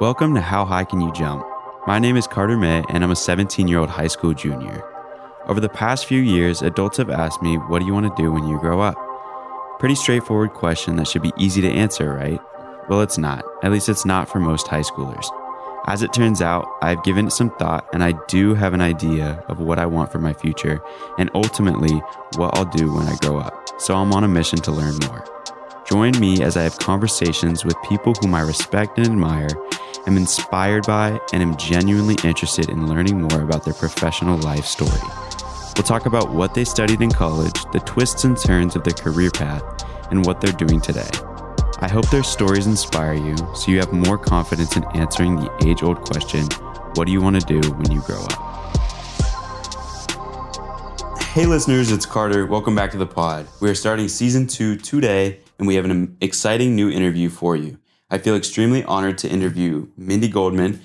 Welcome to How High Can You Jump? My name is Carter May, and I'm a 17 year old high school junior. Over the past few years, adults have asked me, What do you want to do when you grow up? Pretty straightforward question that should be easy to answer, right? Well, it's not. At least it's not for most high schoolers. As it turns out, I've given it some thought and I do have an idea of what I want for my future and ultimately what I'll do when I grow up. So I'm on a mission to learn more. Join me as I have conversations with people whom I respect and admire, am inspired by, and am genuinely interested in learning more about their professional life story. We'll talk about what they studied in college, the twists and turns of their career path, and what they're doing today. I hope their stories inspire you so you have more confidence in answering the age old question what do you want to do when you grow up? Hey, listeners, it's Carter. Welcome back to the pod. We are starting season two today, and we have an exciting new interview for you. I feel extremely honored to interview Mindy Goldman.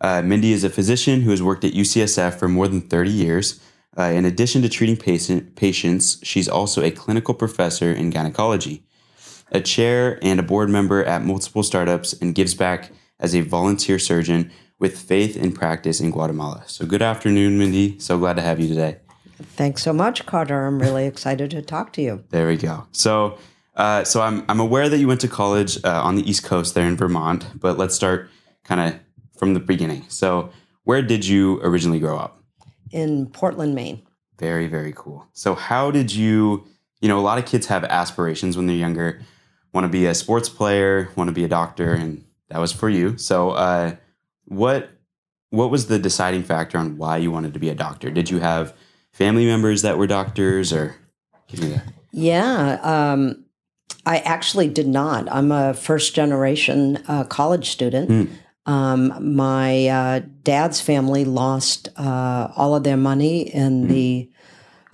Uh, Mindy is a physician who has worked at UCSF for more than 30 years. Uh, in addition to treating patient, patients, she's also a clinical professor in gynecology, a chair and a board member at multiple startups, and gives back as a volunteer surgeon with faith in practice in Guatemala. So, good afternoon, Mindy. So glad to have you today. Thanks so much, Carter. I'm really excited to talk to you. There we go. So, uh, so I'm I'm aware that you went to college uh, on the East Coast there in Vermont, but let's start kind of from the beginning. So, where did you originally grow up? In Portland, Maine. Very very cool. So, how did you? You know, a lot of kids have aspirations when they're younger, want to be a sports player, want to be a doctor, and that was for you. So, uh, what what was the deciding factor on why you wanted to be a doctor? Did you have family members that were doctors, or give me that? Yeah, um, I actually did not. I'm a first generation uh, college student. Mm. Um, my uh, dad's family lost uh, all of their money in Mm. the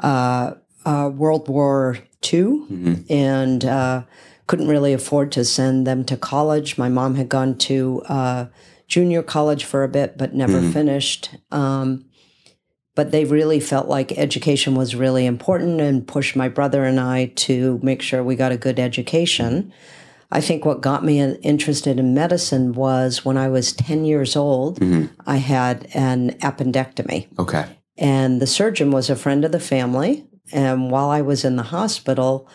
uh, uh, World War II Mm-hmm. and uh, couldn't really afford to send them to college. My mom had gone to uh, junior college for a bit, but never Mhm. finished. Um, but they really felt like education was really important and pushed my brother and I to make sure we got a good education. I think what got me interested in medicine was when I was 10 years old, Mhm. I had an appendectomy. Okay. And the surgeon was a friend of the family. And while I was in the hospital,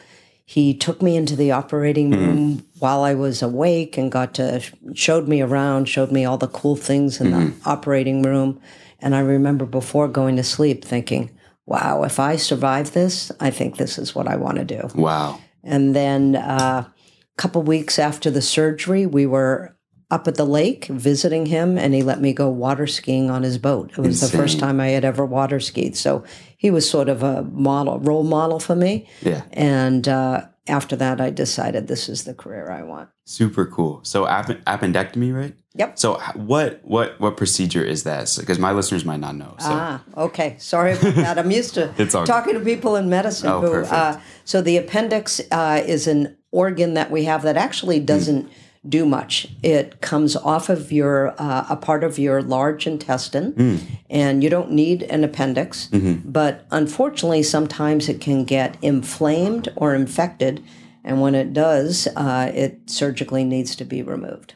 he took me into the operating room while I was awake and got to showed me around, showed me all the cool things in the operating room. And I remember before going to sleep thinking, wow, if I survive this, I think this is what I want to do. Wow. And then uh, a couple weeks after the surgery, we were up at the lake visiting him, and he let me go water skiing on his boat. It was the first time I had ever water skied. So he was sort of a model, role model for me. Yeah. And uh, after that, I decided this is the career I want. Super cool. So app- appendectomy, right? Yep. So what what what procedure is that? Because my listeners might not know. So Ah, okay. Sorry about that. I'm used to It's all good. talking to people in medicine. Oh, who, perfect. Uh, so the appendix uh, is an organ that we have that actually Hmm. doesn't do much. It comes off of your uh, a part of your large intestine, Hmm. and you don't need an appendix. Mm-hmm. But unfortunately, sometimes it can get inflamed or infected, and when it does, uh, it surgically needs to be removed.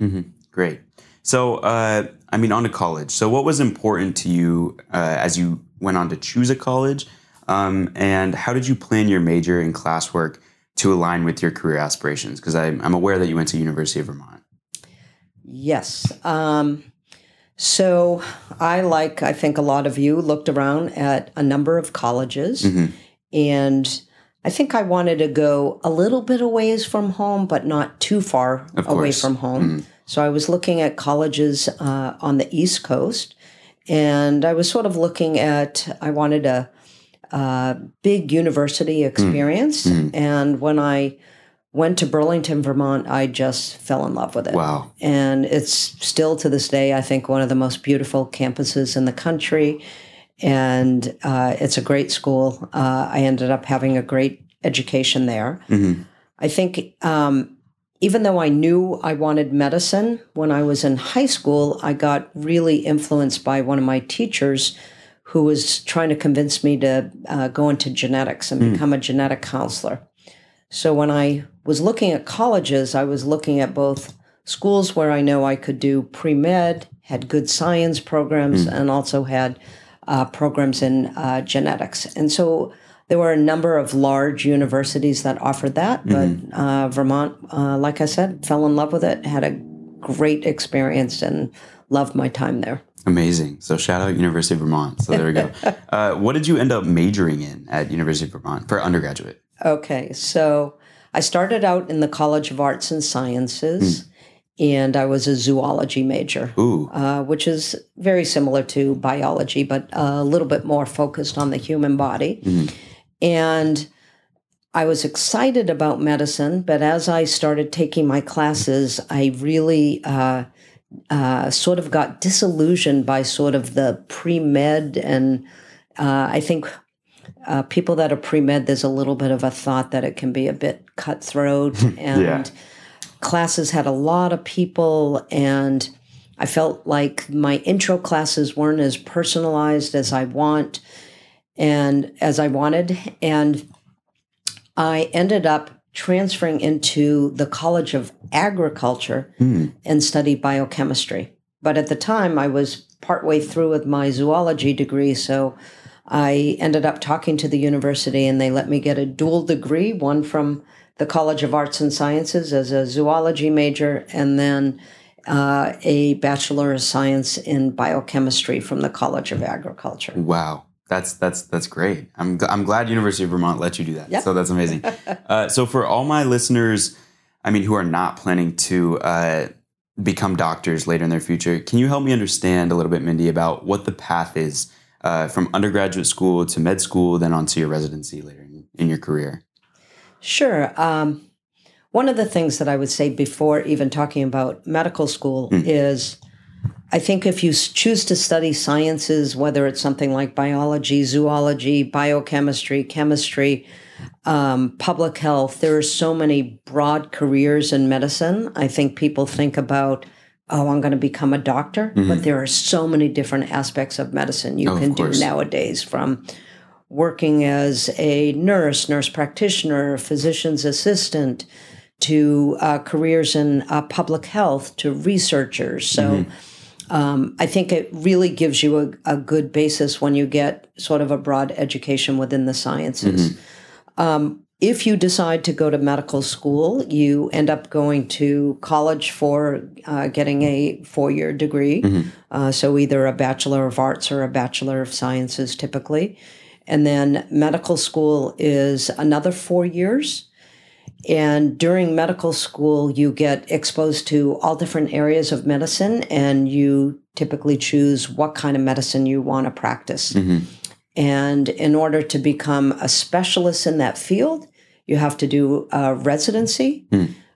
great. So uh, I mean, on to college. So what was important to you uh, as you went on to choose a college, um, and how did you plan your major and classwork to align with your career aspirations? Because I'm, I'm aware that you went to University of Vermont. Yes. Um, so I, like I think a lot of you, looked around at a number of colleges, Mhm. and I think I wanted to go a little bit away from home, but not too far away from home. So I was looking at colleges uh, on the East Coast, and I was sort of looking at. I wanted a, a big university experience, and when I went to Burlington, Vermont, I just fell in love with it. Wow. and it's still to this day i think one of the most beautiful campuses in the country. And uh, it's a great school. Uh, i ended up having a great education there. Mhm. i think um, even though i knew i wanted medicine when i was in high school i got really influenced by one of my teachers who was trying to convince me to uh, go into genetics and become a genetic counselor so when I was looking at colleges, I was looking at both schools where I know I could do pre med, had good science programs, and also had uh, programs in uh, genetics. And so there were a number of large universities that offered that, but uh, Vermont, uh, like I said, fell in love with it, had a great experience, and loved my time there. Amazing. So shout out University of Vermont. So there we go. uh, what did you end up majoring in at University of Vermont for undergraduate? Okay, so I started out in the College of Arts and Sciences, and I was a zoology major, Ooh, uh, which is very similar to biology, but a little bit more focused on the human body. And I was excited about medicine, but as I started taking my classes, I really uh, uh, sort of got disillusioned by sort of the pre med. And uh, I think uh, people that are pre med, there's a little bit of a thought that it can be a bit cutthroat. And Yeah. classes had a lot of people. And I felt like my intro classes weren't as personalized as I want and as I wanted. And I ended up transferring into the College of Agriculture and study biochemistry. But at the time, I was partway through with my zoology degree, so I ended up talking to the university and they let me get a dual degree, one from the College of Arts and Sciences as a zoology major, and then uh, a Bachelor of Science in Biochemistry from the College of Agriculture. wow. That's that's that's great. I'm I'm glad University of Vermont let you do that. Yeah. So that's amazing. uh, so for all my listeners, I mean, who are not planning to uh, become doctors later in their future, can you help me understand a little bit, Mindy, about what the path is uh, from undergraduate school to med school, then onto your residency later in, in your career? Sure. Um, one of the things that I would say before even talking about medical school is I think if you choose to study sciences, whether it's something like biology, zoology, biochemistry, chemistry, um, public health, there are so many broad careers in medicine. I think people think about, oh, I'm going to become a doctor, but there are so many different aspects of medicine you Oh, can do nowadays from working as a nurse, nurse practitioner, physician's assistant, to uh, careers in uh, public health, to researchers. So um, I think it really gives you a, a good basis when you get sort of a broad education within the sciences. Um, if you decide to go to medical school, you end up going to college for uh, getting a four year degree. Uh, so, either a Bachelor of Arts or a Bachelor of Sciences typically. And then medical school is another four years. And during medical school, you get exposed to all different areas of medicine, and you typically choose what kind of medicine you want to practice. And in order to become a specialist in that field, you have to do a residency.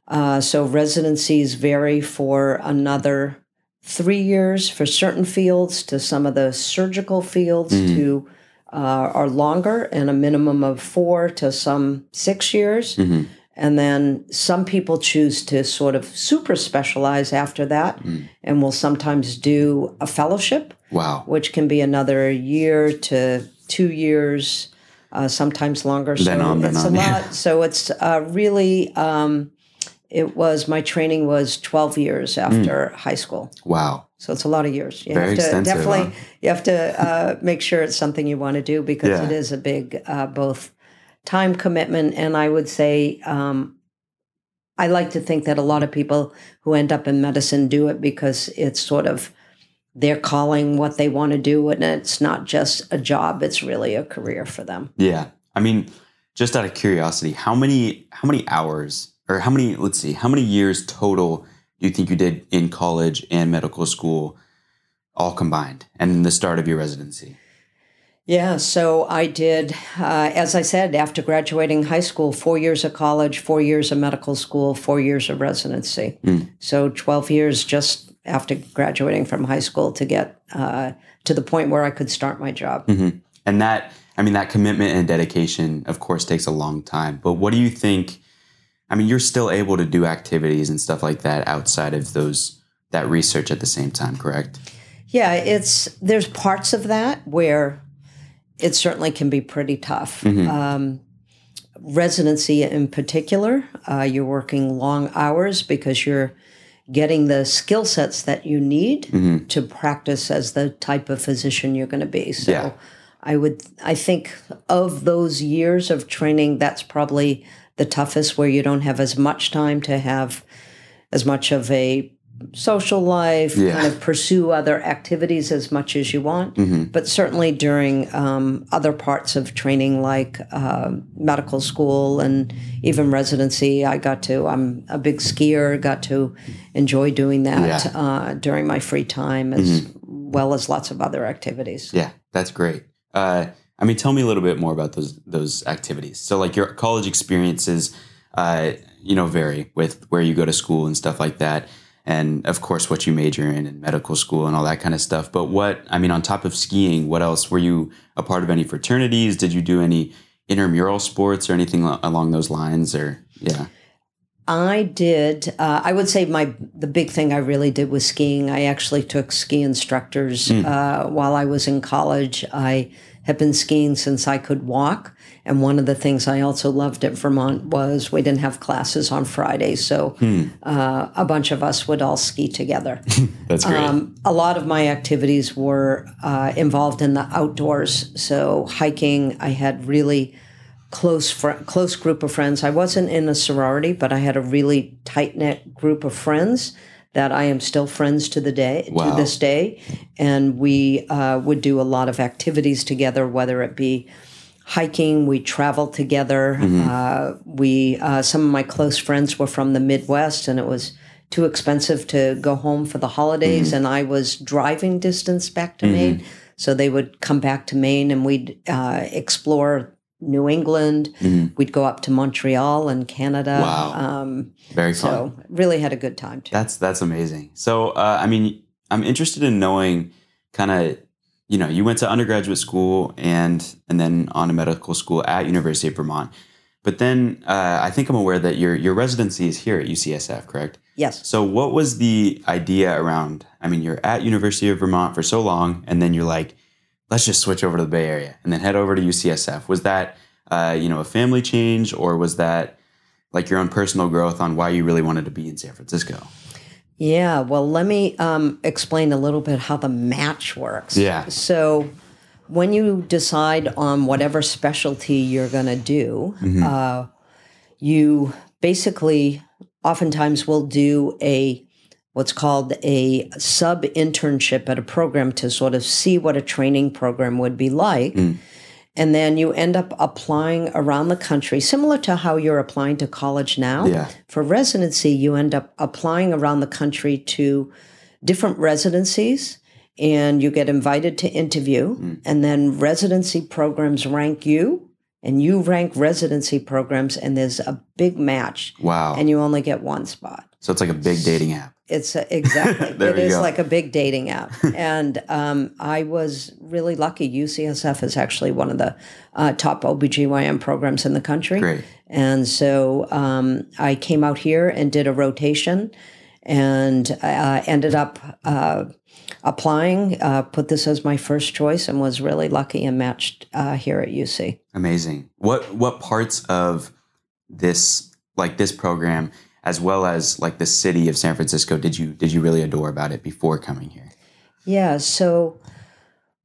Uh, so residencies vary for another three years for certain fields to some of the surgical fields to uh, are longer and a minimum of four to some six years. And then some people choose to sort of super specialize after that and will sometimes do a fellowship Wow. which can be another year to two years, uh, sometimes longer. Then so on, then it's on, a yeah. lot. So it's uh, really, um, it was my training was 12 years after high school. Wow. So it's a lot of years. You Very have to extensive, definitely huh? you have to uh, make sure it's something you want to do because Yeah. it is a big uh, both time commitment and I would say um, I like to think that a lot of people who end up in medicine do it because it's sort of they're calling, what they want to do, and it's not just a job; it's really a career for them. Yeah. I mean, just out of curiosity, how many how many hours or how many let's see, how many years total do you think you did in college and medical school all combined and the start of your residency? Yeah, so I did, uh, as I said, after graduating high school, four years of college, four years of medical school, four years of residency. So 12 years just after graduating from high school to get uh, to the point where I could start my job. And that I mean that commitment and dedication of course takes a long time. But what do you think I mean you're still able to do activities and stuff like that outside of those that research at the same time, correct? Yeah, it's there's parts of that where it certainly can be pretty tough. Um, residency in particular, uh, you're working long hours because you're getting the skill sets that you need Mm-hmm. to practice as the type of physician you're going to be. So Yeah. I would, I think of those years of training, that's probably the toughest where you don't have as much time to have as much of a social life, Yeah. kind of pursue other activities as much as you want. Mm-hmm. But certainly during um, other parts of training, like uh, medical school and even residency, I got to, I'm a big skier, got to enjoy doing that Yeah. Mm-hmm. uh, during my free time as well as lots of other activities. Yeah, that's great. Uh, I mean, tell me a little bit more about those those activities. So, like your college experiences, uh, you know, vary with where you go to school and stuff like that, and of course, what you major in in medical school and all that kind of stuff. But what I mean, on top of skiing, what else were you a part of? Any fraternities? Did you do any intramural sports or anything along those lines? Or yeah, I did. Uh, I would say my the big thing I really did was skiing. I actually took ski instructors uh, while I was in college. I have been skiing since I could walk. And one of the things I also loved at Vermont was we didn't have classes on Fridays, so uh, a bunch of us would all ski together. that's great. Um, a lot of my activities were uh, involved in the outdoors. So hiking, I had really close fr- close group of friends. I wasn't in a sorority, but I had a really tight knit group of friends that I am still friends to the day Wow. to this day, and we uh, would do a lot of activities together, whether it be hiking. We traveled together. Uh, we uh, some of my close friends were from the Midwest, and it was too expensive to go home for the holidays, and I was driving distance back to Maine. So they would come back to Maine, and we'd uh, explore New England. We'd go up to Montreal and Canada. Wow. Um, Very fun. so really had a good time too. That's that's amazing. So, uh, I mean, I'm interested in knowing, kind of, you know, you went to undergraduate school and and then on to medical school at University of Vermont, but then uh, I think I'm aware that your your residency is here at UCSF, correct? Yes. So, what was the idea around? I mean, you're at University of Vermont for so long, and then you're like, let's just switch over to the Bay Area and then head over to UCSF. Was that, uh, you know, a family change, or was that like your own personal growth on why you really wanted to be in San Francisco? Yeah, well, let me um, explain a little bit how the match works. Yeah. So, when you decide on whatever specialty you're going to do, uh, you basically oftentimes will do a what's called a sub internship at a program to sort of see what a training program would be like. Hmm. And then you end up applying around the country, similar to how you're applying to college now. Yeah. For residency, you end up applying around the country to different residencies and you get invited to interview. Hmm. And then residency programs rank you and you rank residency programs, and there's a big match Wow. and you only get one spot. so it's like a big dating app. It's a, exactly. It is go. like a big dating app, and um, I was really lucky. UCSF is actually one of the uh, top OBGYN programs in the country, Great. and so um, I came out here and did a rotation, and uh, ended up uh, applying. Uh, put this as my first choice, and was really lucky and matched uh, here at UC. Amazing. What what parts of this like this program as well as like the city of San Francisco did you did you really adore about it before coming here? Yeah. So,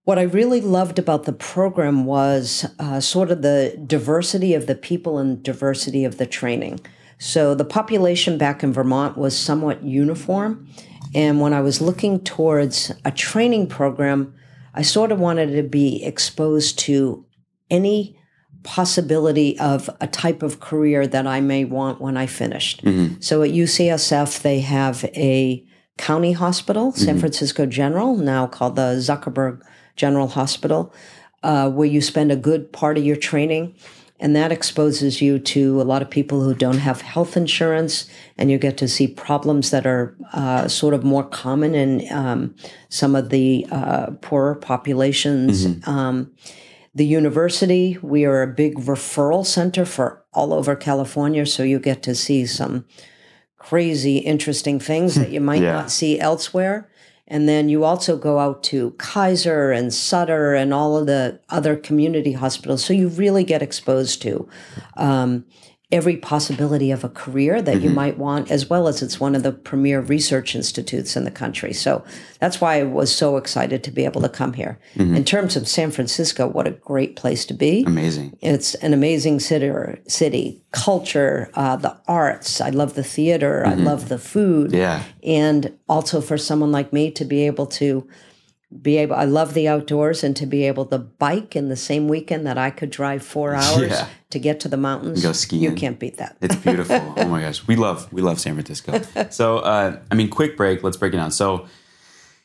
what I really loved about the program was uh, sort of the diversity of the people and diversity of the training. So, the population back in Vermont was somewhat uniform. And when I was looking towards a training program, I sort of wanted to be exposed to any possibility of a type of career that I may want when I finished. So at UCSF, they have a county hospital, San Francisco General, now called the Zuckerberg General Hospital, uh, where you spend a good part of your training. And that exposes you to a lot of people who don't have health insurance, and you get to see problems that are uh, sort of more common in um, some of the uh, poorer populations. Um, the university, we are a big referral center for all over California, so you get to see some crazy, interesting things that you might Yeah. not see elsewhere. And then you also go out to Kaiser and Sutter and all of the other community hospitals. So you really get exposed to um, every possibility of a career that you mm-hmm. might want, as well as it's one of the premier research institutes in the country. So that's why I was so excited to be able to come here. Mm-hmm. In terms of San Francisco, what a great place to be. Amazing. It's an amazing city, city culture, uh, the arts. I love the theater. I mm-hmm. love the food. Yeah. And also for someone like me to be able to be able, I love the outdoors and to be able to bike in the same weekend that I could drive four hours Yeah. to get to the mountains. Go skiing. You can't beat that. It's beautiful. oh my gosh, we love we love San Francisco. So, uh, I mean, quick break. Let's break it down. So,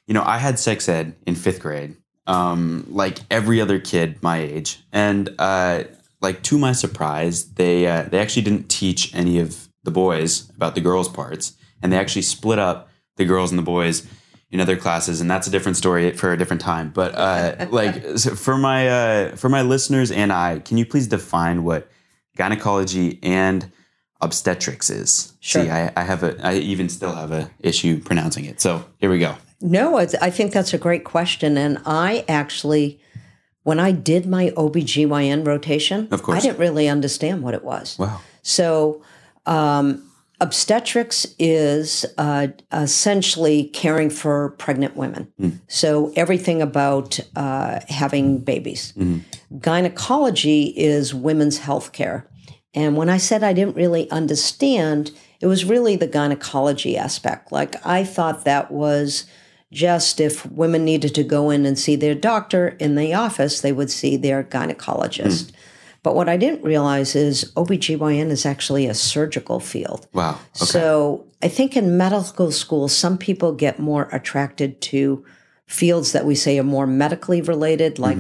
you know, I had sex ed in fifth grade, um, like every other kid my age, and uh, like to my surprise, they uh, they actually didn't teach any of the boys about the girls' parts, and they actually split up the girls and the boys in other classes, and that's a different story for a different time. But uh, like so for my uh, for my listeners and I, can you please define what gynecology and obstetrics is? Sure. See, I, I have a I even still have a issue pronouncing it. So here we go. No, it's, I think that's a great question. And I actually, when I did my OBGYN rotation, Of course. I didn't really understand what it was. Wow. So, um, obstetrics is uh, essentially caring for pregnant women. So, everything about uh, having babies. Gynecology is women's health care. And when I said I didn't really understand, it was really the gynecology aspect. Like, I thought that was just if women needed to go in and see their doctor in the office, they would see their gynecologist. But what I didn't realize is OBGYN is actually a surgical field. Wow. Okay. So I think in medical school, some people get more attracted to fields that we say are more medically related, like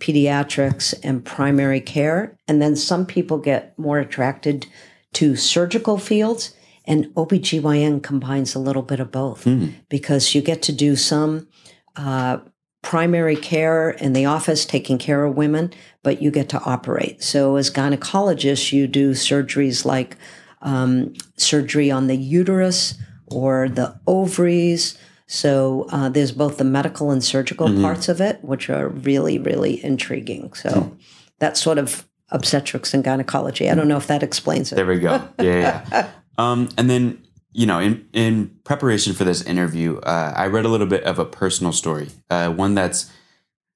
pediatrics and primary care. And then some people get more attracted to surgical fields. And OBGYN combines a little bit of both because you get to do some uh, primary care in the office taking care of women, but you get to operate. So as gynecologists, you do surgeries like um, surgery on the uterus or the ovaries. So uh, there's both the medical and surgical parts of it, which are really, really intriguing. So that's sort of obstetrics and gynecology. I don't know if that explains it. There we go. Yeah, yeah. um, and then you know, in in preparation for this interview, uh, I read a little bit of a personal story, uh, one that's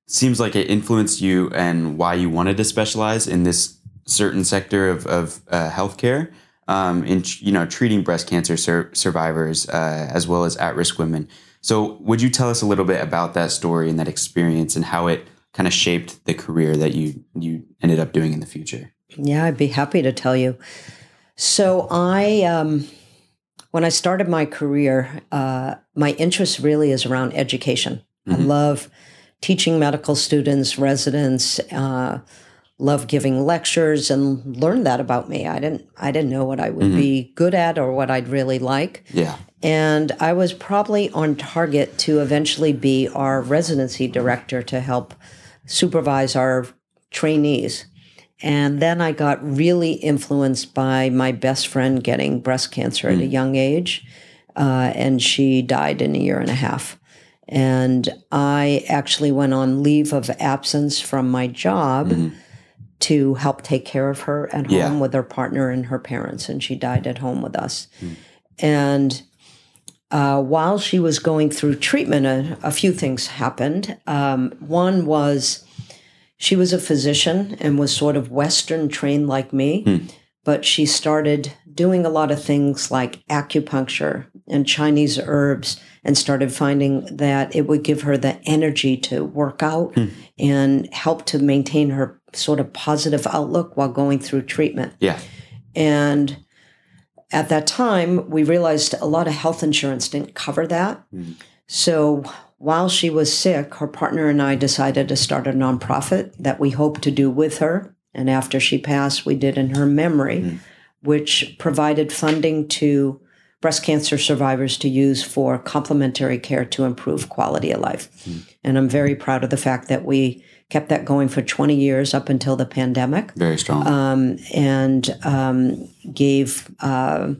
seems like it influenced you and why you wanted to specialize in this certain sector of of uh, healthcare. Um, in you know treating breast cancer sur- survivors uh, as well as at risk women. So, would you tell us a little bit about that story and that experience and how it kind of shaped the career that you you ended up doing in the future? Yeah, I'd be happy to tell you. So I, um, when I started my career, uh, my interest really is around education. I love teaching medical students, residents. Uh, love giving lectures and learned that about me. I didn't. I didn't know what I would be good at or what I'd really like. Yeah. And I was probably on target to eventually be our residency director to help supervise our trainees. And then I got really influenced by my best friend getting breast cancer at a young age. Uh, and she died in a year and a half. And I actually went on leave of absence from my job to help take care of her at home Yeah. with her partner and her parents. And she died at home with us. And uh, while she was going through treatment, a, a few things happened. Um, one was she was a physician and was sort of Western trained like me, hmm. but she started doing a lot of things like acupuncture and Chinese herbs and started finding that it would give her the energy to work out hmm. and help to maintain her sort of positive outlook while going through treatment. Yeah. And at that time, we realized a lot of health insurance didn't cover that. Hmm. So while she was sick, her partner and I decided to start a nonprofit that we hoped to do with her. And after she passed, we did in her memory, which provided funding to breast cancer survivors to use for complementary care to improve quality of life. And I'm very proud of the fact that we kept that going for 20 years up until the pandemic Very strong. um, and um, gave uh,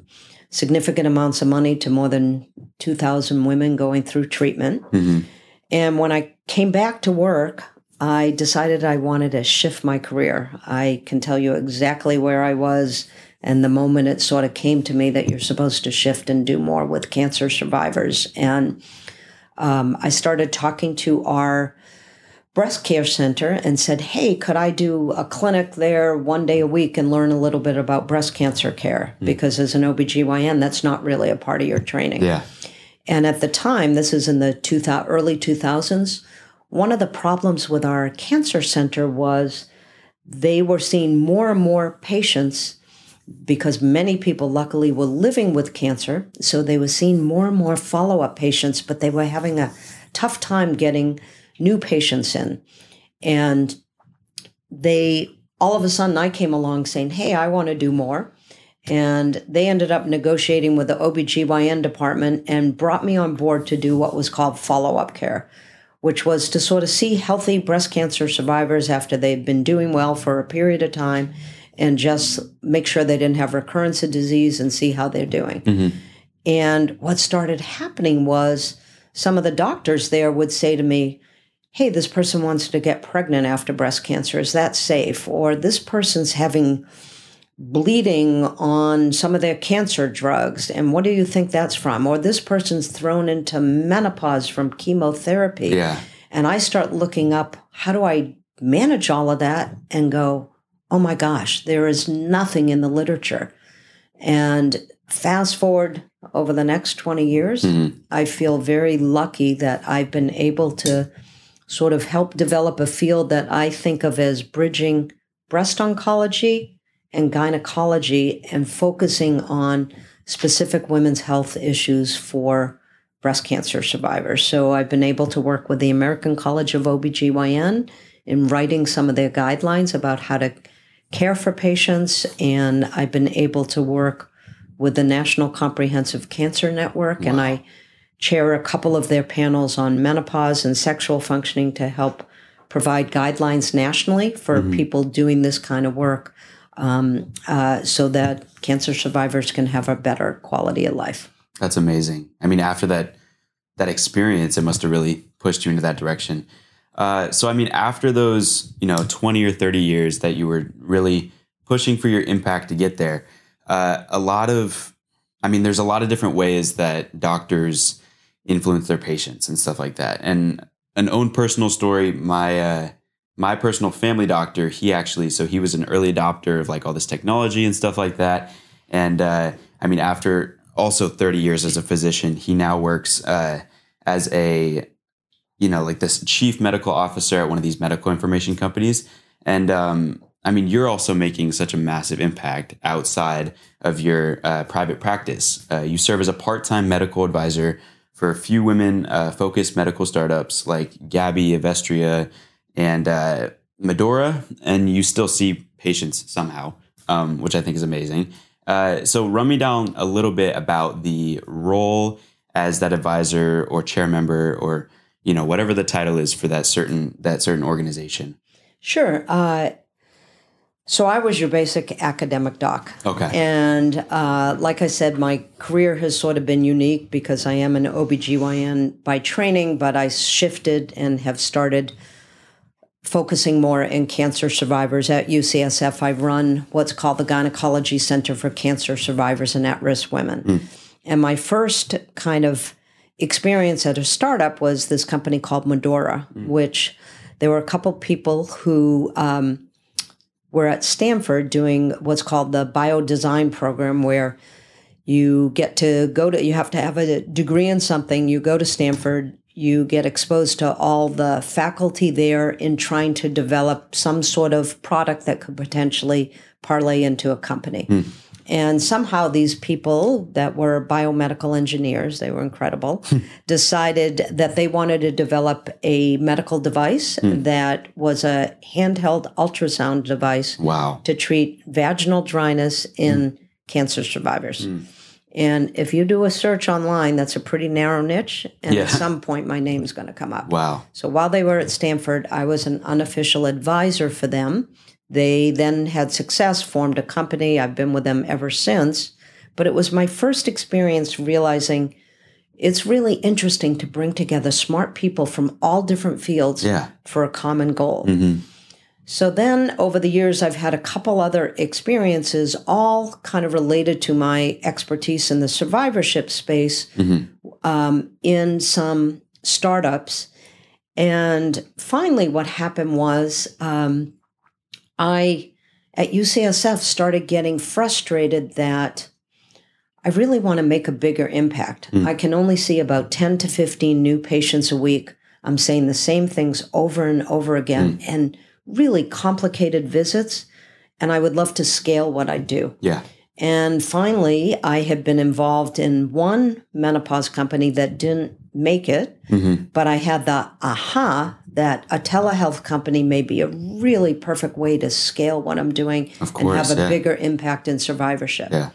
significant amounts of money to more than 2,000 women going through treatment. Mhm. And when I came back to work, I decided I wanted to shift my career. I can tell you exactly where I was And the moment it sort of came to me that you're supposed to shift and do more with cancer survivors. And um, I started talking to our breast care center and said, Hey, could I do a clinic there one day a week and learn a little bit about breast cancer care? Mm. Because as an OBGYN, that's not really a part of your training. Yeah. And at the time, this is in the two, early 2000s, one of the problems with our cancer center was they were seeing more and more patients because many people luckily were living with cancer so they were seeing more and more follow-up patients but they were having a tough time getting new patients in. And they, all of a sudden, I came along saying, Hey, I want to do more. And they ended up negotiating with the OBGYN department and brought me on board to do what was called follow up care, which was to sort of see healthy breast cancer survivors after they've been doing well for a period of time and just make sure they didn't have recurrence of disease and see how they're doing. Mm-hmm. And what started happening was some of the doctors there would say to me, hey, this person wants to get pregnant after breast cancer. Is that safe? Or this person's having bleeding on some of their cancer drugs. And what do you think that's from? Or this person's thrown into menopause from chemotherapy. Yeah. And I start looking up how do I manage all of that and go, oh my gosh, there is nothing in the literature. And fast forward over the next 20 years, mm-hmm. I feel very lucky that I've been able to sort of help develop a field that I think of as bridging breast oncology and gynecology and focusing on specific women's health issues for breast cancer survivors. So I've been able to work with the American College of OBGYN in writing some of their guidelines about how to care for patients. And I've been able to work with the National Comprehensive Cancer Network. Wow. And I chair a couple of their panels on menopause and sexual functioning to help provide guidelines nationally for mm-hmm. people doing this kind of work um, uh, so that cancer survivors can have a better quality of life. That's amazing. I mean, after that that experience, it must have really pushed you into that direction. Uh, so, I mean, after those, you know, twenty or thirty years that you were really pushing for your impact to get there, uh, a lot of, I mean, there's a lot of different ways that doctors influence their patients and stuff like that. And an own personal story, my uh, my personal family doctor, he actually so he was an early adopter of like all this technology and stuff like that. And uh, I mean, after also 30 years as a physician, he now works uh, as a you know like this chief medical officer at one of these medical information companies. And um, I mean, you're also making such a massive impact outside of your uh, private practice. Uh, you serve as a part time medical advisor for a few women uh, focused medical startups like Gabbi, Avestria, and uh, Madorra, and you still see patients somehow, um, which I think is amazing. Uh, so, run me down a little bit about the role as that advisor or chair member, or you know whatever the title is for that certain that certain organization. Sure. Uh, so I was your basic academic doc. Okay. And uh, like I said, my career has sort of been unique because I am an OBGYN by training, but I shifted and have started focusing more in cancer survivors at UCSF. I run what's called the Gynecology Center for Cancer Survivors and At-Risk Women. Mm. And my first kind of experience at a startup was this company called Madorra, mm. which there were a couple people who um, we're at Stanford doing what's called the bio design program, where you get to go to, you have to have a degree in something. You go to Stanford, you get exposed to all the faculty there in trying to develop some sort of product that could potentially parlay into a company. Mm. And somehow these people that were biomedical engineers, they were incredible, hmm. decided that they wanted to develop a medical device mm. that was a handheld ultrasound device wow. to treat vaginal dryness in mm. cancer survivors. Mm. And if you do a search online, that's a pretty narrow niche. And yeah. at some point, my name's going to come up. Wow. So while they were at Stanford, I was an unofficial advisor for them they then had success, formed a company. I've been with them ever since. But it was my first experience realizing it's really interesting to bring together smart people from all different fields yeah. for a common goal. Mm-hmm. So then over the years, I've had a couple other experiences, all kind of related to my expertise in the survivorship space um, in some startups. And finally, what happened was um, I, at UCSF, started getting frustrated that I really want to make a bigger impact. I can only see about 10 to 15 new patients a week. I'm saying the same things over and over again and really complicated visits. And I would love to scale what I do. Yeah. And finally, I had been involved in one menopause company that didn't make it, Mm-hmm. but I had the aha that a telehealth company may be a really perfect way to scale what I'm doing Of and have a yeah. bigger impact in survivorship. Yeah.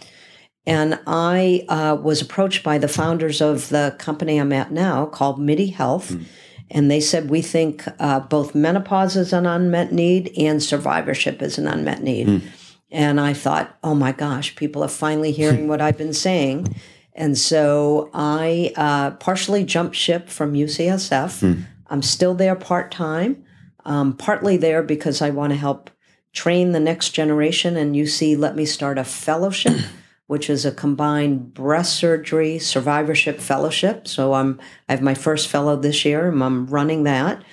And I uh, was approached by the founders of the company I'm at now called MIDI Health. Hmm. And they said, we think uh, both menopause is an unmet need and survivorship is an unmet need. Hmm. And I thought, oh my gosh, people are finally hearing what I've been saying. And so I uh, partially jumped ship from UCSF. Hmm. I'm still there part time, um, partly there because I want to help train the next generation. And UC let me start a fellowship, which is a combined breast surgery survivorship fellowship. So I'm I have my first fellow this year, and I'm running that.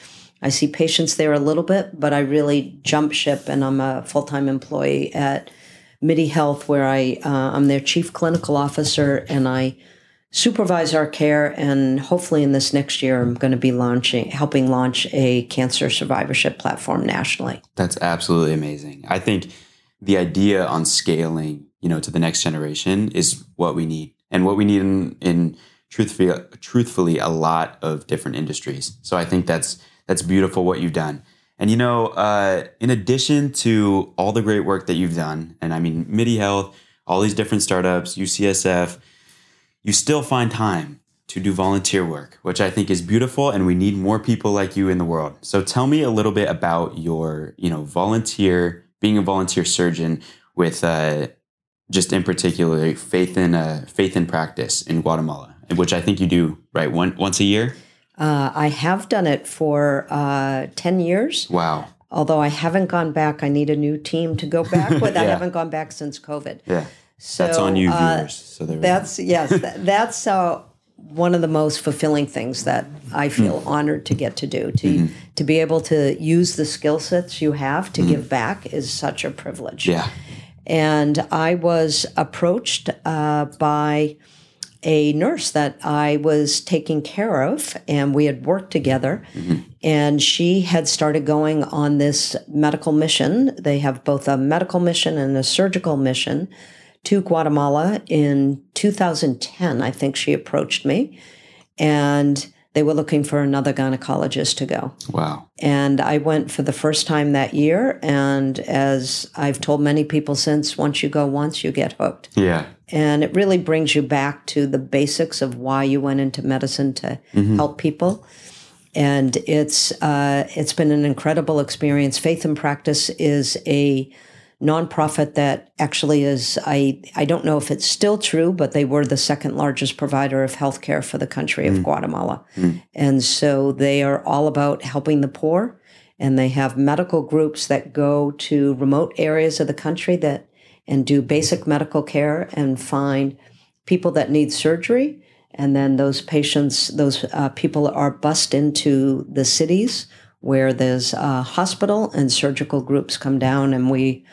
I see patients there a little bit, but I really jump ship, and I'm a full time employee at MIDI Health, where I uh, I'm their chief clinical officer, and I supervise our care. And hopefully, in this next year, I'm going to be launching, helping launch a cancer survivorship platform nationally. That's absolutely amazing. I think the idea on scaling, you know, to the next generation is what we need, and what we need in, in truthfully, truthfully, a lot of different industries. So I think that's that's beautiful what you've done. And you know, uh, in addition to all the great work that you've done, and I mean, MIDI Health, all these different startups, UCSF, you still find time to do volunteer work, which I think is beautiful, and we need more people like you in the world. So tell me a little bit about your, you know, volunteer, being a volunteer surgeon with, uh, just in particular, faith in uh, faith in practice in Guatemala, which I think you do right one once a year. Uh, I have done it for uh, 10 years. Wow. Although I haven't gone back, I need a new team to go back with. I haven't gone back since COVID. Yeah, So that's on you, uh, viewers. So there we go. That's yes, that, that's uh, one of the most fulfilling things that I feel Hmm. honored to get to do. To Mm-hmm. to be able to use the skill sets you have to give back is such a privilege. Yeah. And I was approached uh, by a nurse that I was taking care of, and we had worked together. And she had started going on this medical mission. They have both a medical mission and a surgical mission to Guatemala in 2010. I think she approached me, and they were looking for another gynecologist to go. Wow. And I went for the first time that year. And as I've told many people since, once you go once, you get hooked. Yeah. And it really brings you back to the basics of why you went into medicine to help people. And it's uh, it's been an incredible experience. Faith in Practice is a nonprofit that actually is I I don't know if it's still true, but they were the second largest provider of healthcare for the country of Guatemala. And so they are all about helping the poor and they have medical groups that go to remote areas of the country that and do basic medical care and find people that need surgery. And then those patients those uh, people are bussed into the cities where there's a hospital and surgical groups come down and we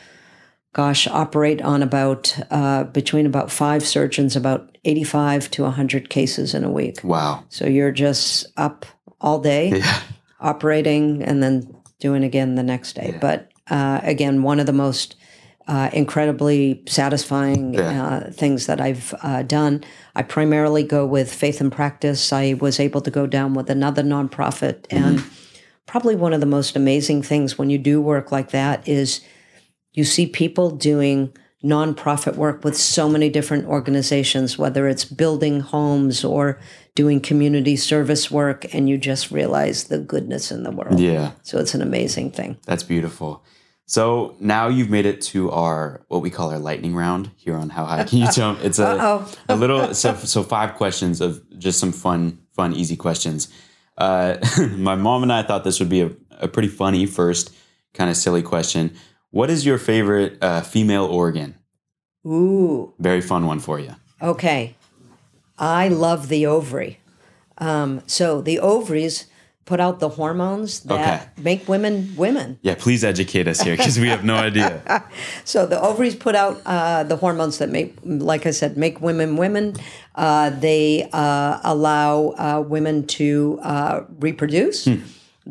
gosh operate on about uh, between about five surgeons about 85 to 100 cases in a week Wow. so you're just up all day Yeah. operating and then doing again the next day. But uh, again, one of the most uh, incredibly satisfying Yeah. uh, things that I've uh, done. I primarily go with faith and practice. I was able to go down with another nonprofit. And probably one of the most amazing things when you do work like that is you see people doing nonprofit work with so many different organizations, whether it's building homes or doing community service work, and you just realize the goodness in the world. Yeah. So it's an amazing thing. That's beautiful. So now you've made it to our what we call our lightning round here on How High Can You Jump. It's a a little so so five questions of just some fun fun easy questions. Uh, my mom and I thought this would be a, a pretty funny first kind of silly question. What is your favorite uh, female organ? Ooh, Very fun one for you. okay. I love the ovary. Um, so the ovaries put out the hormones that make women women. Yeah, please educate us here because we have no idea. So the ovaries put out uh, the hormones that make, like I said, make women women. Uh, they uh, allow uh, women to uh, reproduce.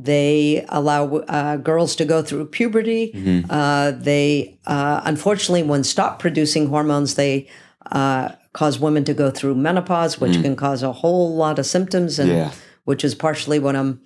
They allow uh, girls to go through puberty. Uh, they, uh, unfortunately, when stop producing hormones, they uh, cause women to go through menopause, which can cause a whole lot of symptoms, and Yeah. which is partially what I'm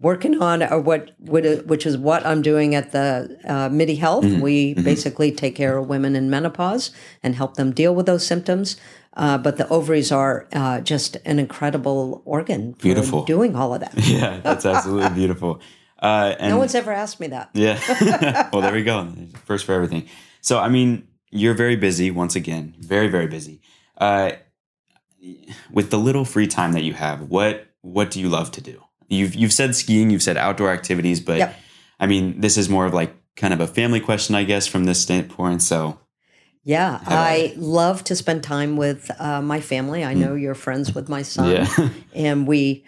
working on, or what, which is what I'm doing at the uh, MIDI Health. We basically take care of women in menopause and help them deal with those symptoms. Uh, but the ovaries are uh, just an incredible organ for Beautiful. doing all of that. yeah, that's absolutely beautiful. Uh, and No one's ever asked me that. Yeah. well, there we go. First for everything. So, I mean, you're very busy once again, very, very busy. Uh, with the little free time that you have, what what do you love to do? You've you've said skiing, you've said outdoor activities, but Yep. I mean, this is more of like kind of a family question, I guess, from this standpoint. So, Yeah, I love to spend time with uh, my family. I know you're friends with my son, yeah, and we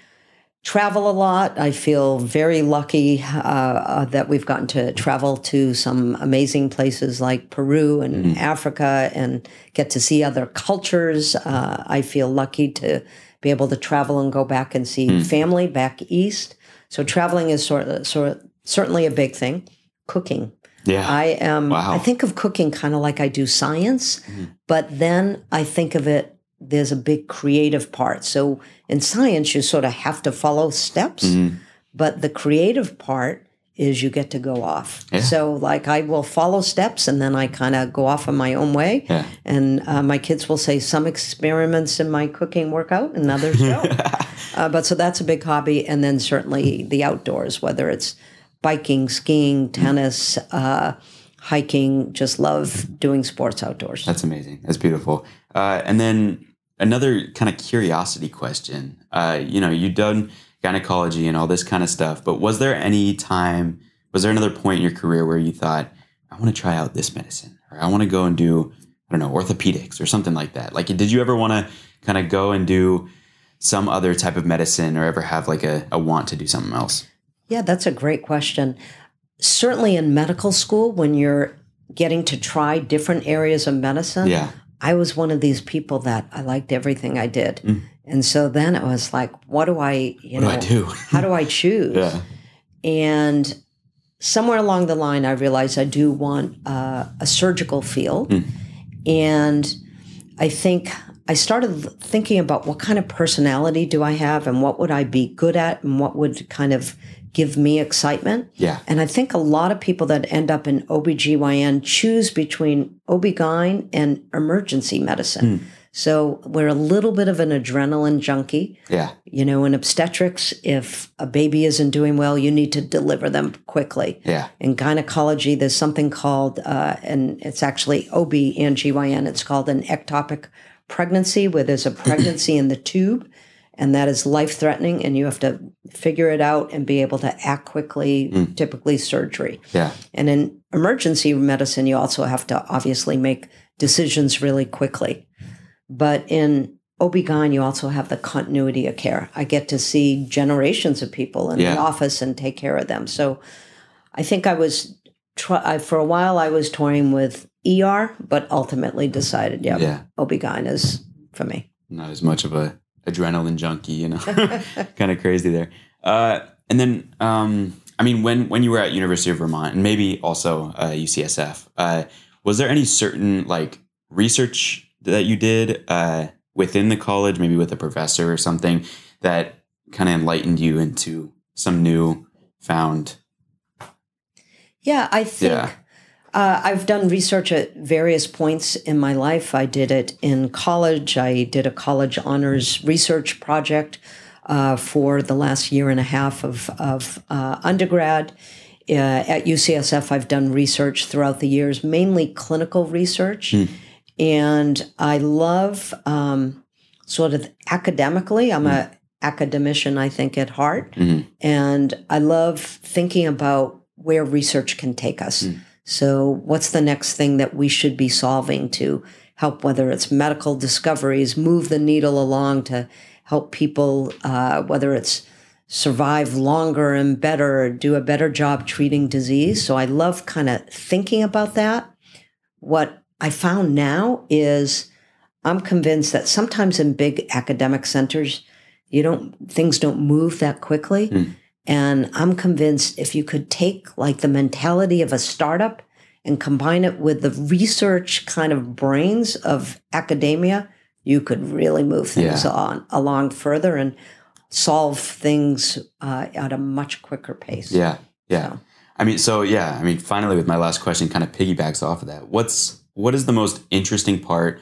travel a lot. I feel very lucky uh, uh, that we've gotten to travel to some amazing places like Peru and Africa and get to see other cultures. Uh, I feel lucky to be able to travel and go back and see family back east. So traveling is sort of, sort of certainly a big thing. Cooking. yeah, I am. Wow. I think of cooking kind of like I do science, but then I think of it. There's a big creative part. So in science, you sort of have to follow steps, Mm-hmm. but the creative part is you get to go off. Yeah. So like I will follow steps, and then I kind of go off on my own way. Yeah. And uh, my kids will say some experiments in my cooking work out, and others don't. uh, but so that's a big hobby, and then certainly the outdoors, whether it's biking, skiing, tennis, uh, hiking. Just love doing sports outdoors. That's amazing. That's beautiful. Uh, and then another kind of curiosity question. Uh, you know, you've done gynecology and all this kind of stuff, but was there any time, was there another point in your career where you thought, I want to try out this medicine or I want to go and do, I don't know, orthopedics or something like that? Like, did you ever want to kind of go and do some other type of medicine or ever have like a, a want to do something else? Yeah, that's a great question. Certainly in medical school, when you're getting to try different areas of medicine, Yeah. I was one of these people that I liked everything I did. Mm. And so then it was like, what do I, you Mm. What do know, I do? how do I choose? Yeah. And somewhere along the line, I realized I do want uh, a surgical field. And I think I started thinking about what kind of personality do I have and what would I be good at and what would kind of give me excitement. Yeah. And I think a lot of people that end up in OBGYN choose between OB-GYN and emergency medicine. So we're a little bit of an adrenaline junkie. Yeah. You know, in obstetrics, if a baby isn't doing well, you need to deliver them quickly. Yeah. In gynecology, there's something called, uh, and it's actually OB and GYN, it's called an ectopic pregnancy, where there's a pregnancy in the tube, and that is life threatening, and you have to figure it out and be able to act quickly, typically surgery. Yeah. And in emergency medicine, you also have to obviously make decisions really quickly. But in OB-GYN, you also have the continuity of care. I get to see generations of people in Yeah. the office and take care of them. So I think I was, try, I, for a while, I was toying with ER, but ultimately decided, yeah, Yeah. OB-GYN is for me. not as much of a adrenaline junkie, you know, kind of crazy there. Uh, and then, um, I mean, when when you were at University of Vermont and maybe also uh, UCSF, uh, was there any certain like research that you did uh, within the college, maybe with a professor or something that kind of enlightened you into some new found? Yeah, I think Yeah. uh, I've done research at various points in my life. I did it in college. I did a college honors research project uh, for the last year and a half of, of uh, undergrad. Uh, at UCSF, I've done research throughout the years, mainly clinical research. And I love um, sort of academically, I'm a academician, I think, at heart. And I love thinking about where research can take us. So, what's the next thing that we should be solving to help, whether it's medical discoveries, move the needle along to help people, uh, whether it's survive longer and better, do a better job treating disease. So, I love kind of thinking about that. What I found now is I'm convinced that sometimes in big academic centers, you don't things don't move that quickly. And I'm convinced if you could take like the mentality of a startup and combine it with the research kind of brains of academia, you could really move things Yeah. on along further and solve things uh, at a much quicker pace. Yeah. Yeah. So. I mean, so yeah, I mean, finally, with my last question, kind of piggybacks off of that. What's what is the most interesting part,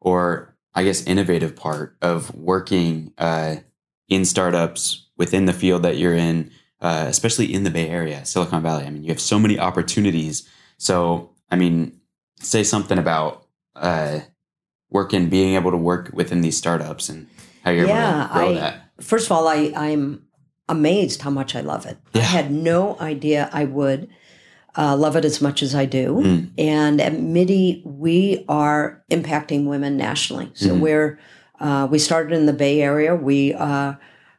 or I guess innovative part of working uh, in startups within the field that you're in, uh, especially in the Bay Area, Silicon Valley? I mean, you have so many opportunities. So, I mean, say something about uh, working, being able to work within these startups, and how you're Yeah, able to grow I- that. First of all, I, I'm amazed how much I love it. I had no idea I would uh, love it as much as I do. Mm. And at MIDI, we are impacting women nationally. So Mhm. we're uh, we started in the Bay Area. We uh,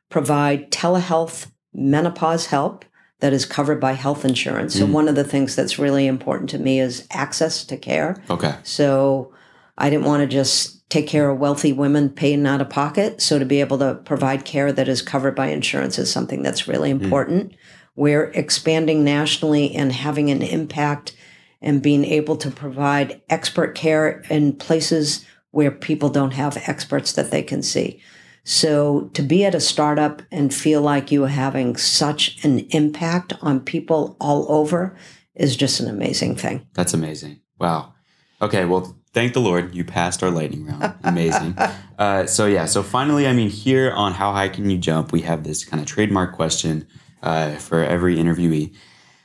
provide telehealth menopause help that is covered by health insurance. So Mm. one of the things that's really important to me is access to care. Okay. So I didn't want to just take care of wealthy women paying out of pocket. So to be able to provide care that is covered by insurance is something that's really important. We're expanding nationally and having an impact and being able to provide expert care in places where people don't have experts that they can see. So to be at a startup and feel like you are having such an impact on people all over is just an amazing thing. That's amazing. Wow. Okay, well, thank the Lord you passed our lightning round. Amazing. uh, so yeah, so finally, I mean, here on How High Can You Jump, we have this kind of trademark question uh, for every interviewee.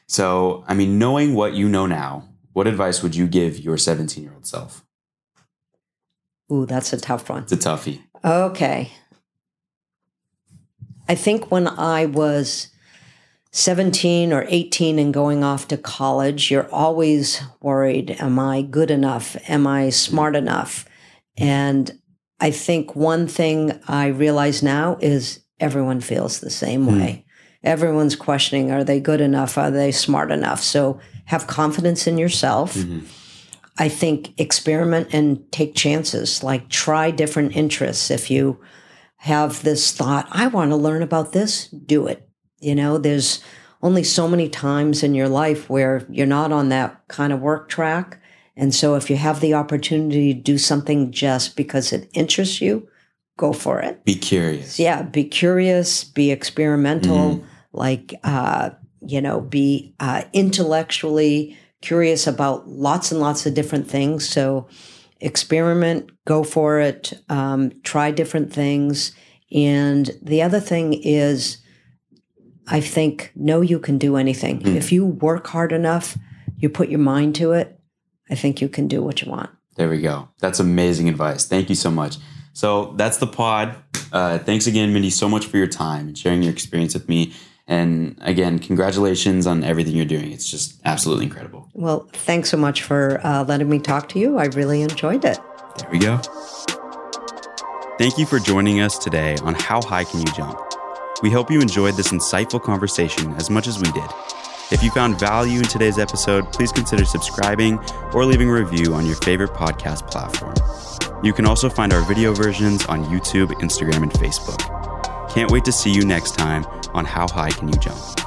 So, I mean, knowing what you know now, what advice would you give your 17 year old self? Ooh, that's a tough one. It's a toughie. Okay. I think when I was 17 or 18 and going off to college, you're always worried Am I good enough? Am I smart enough? And I think one thing I realize now is everyone feels the same Hmm. way. Everyone's questioning are they good enough? Are they smart enough? So have confidence in yourself. Mhm. I think experiment and take chances, like try different interests. If you have this thought, I want to learn about this, do it. You know, there's only so many times in your life where you're not on that kind of work track. And so if you have the opportunity to do something just because it interests you, go for it. Be curious. Yeah, be curious, be experimental, like, uh, you know, be uh, intellectually curious about lots and lots of different things. So, experiment, go for it, um, try different things. And the other thing is, I think, know you can do anything. Mm. If you work hard enough, you put your mind to it, I think you can do what you want. There we go. That's amazing advice. Thank you so much. So that's the pod. Uh, thanks again, Mindy, so much for your time and sharing your experience with me. And again, congratulations on everything you're doing. It's just absolutely incredible. Well, thanks so much for uh, letting me talk to you. I really enjoyed it. There we go. Thank you for joining us today on How High Can You Jump? We hope you enjoyed this insightful conversation as much as we did. If you found value in today's episode, please consider subscribing or leaving a review on your favorite podcast platform. You can also find our video versions on YouTube, Instagram, and Facebook. Can't wait to see you next time on How High Can You Jump?